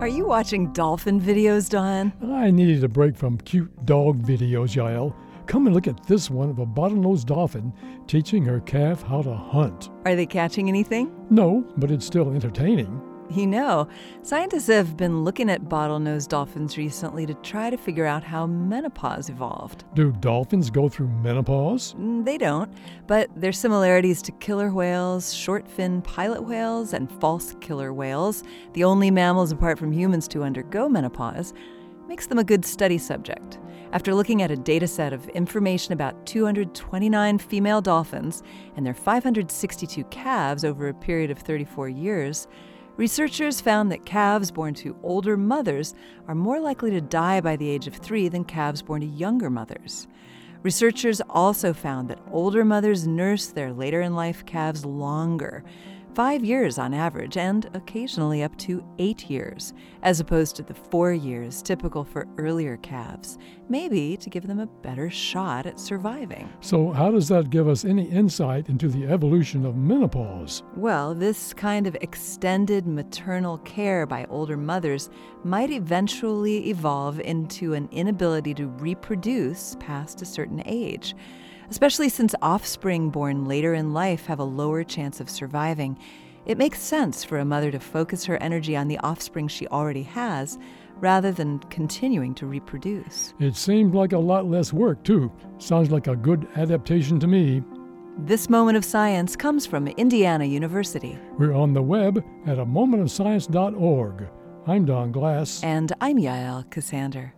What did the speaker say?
Are you watching dolphin videos, Don? I needed a break from cute dog videos, Yael. Come and look at this one of a bottlenose dolphin teaching her calf how to hunt. Are they catching anything? No, but it's still entertaining. You know, scientists have been looking at bottlenose dolphins recently to try to figure out how menopause evolved. Do dolphins go through menopause? Mm, They don't, but their similarities to killer whales, short fin pilot whales, and false killer whales, the only mammals apart from humans to undergo menopause, makes them a good study subject. After looking at a data set of information about 229 female dolphins and their 562 calves over a period of 34 years, researchers found that calves born to older mothers are more likely to die by the age of three than calves born to younger mothers. Researchers also found that older mothers nurse their later in life calves longer, five years on average, and occasionally up to eight years, as opposed to the four years typical for earlier calves, maybe to give them a better shot at surviving. So, how does that give us any insight into the evolution of menopause? Well, this kind of extended maternal care by older mothers might eventually evolve into an inability to reproduce past a certain age, especially since offspring born later in life have a lower chance of surviving. It makes sense for a mother to focus her energy on the offspring she already has rather than continuing to reproduce. It seemed like a lot less work, too. Sounds like a good adaptation to me. This moment of science comes from Indiana University. We're on the web at a momentofscience.org. I'm Don Glass. And I'm Yael Ksander.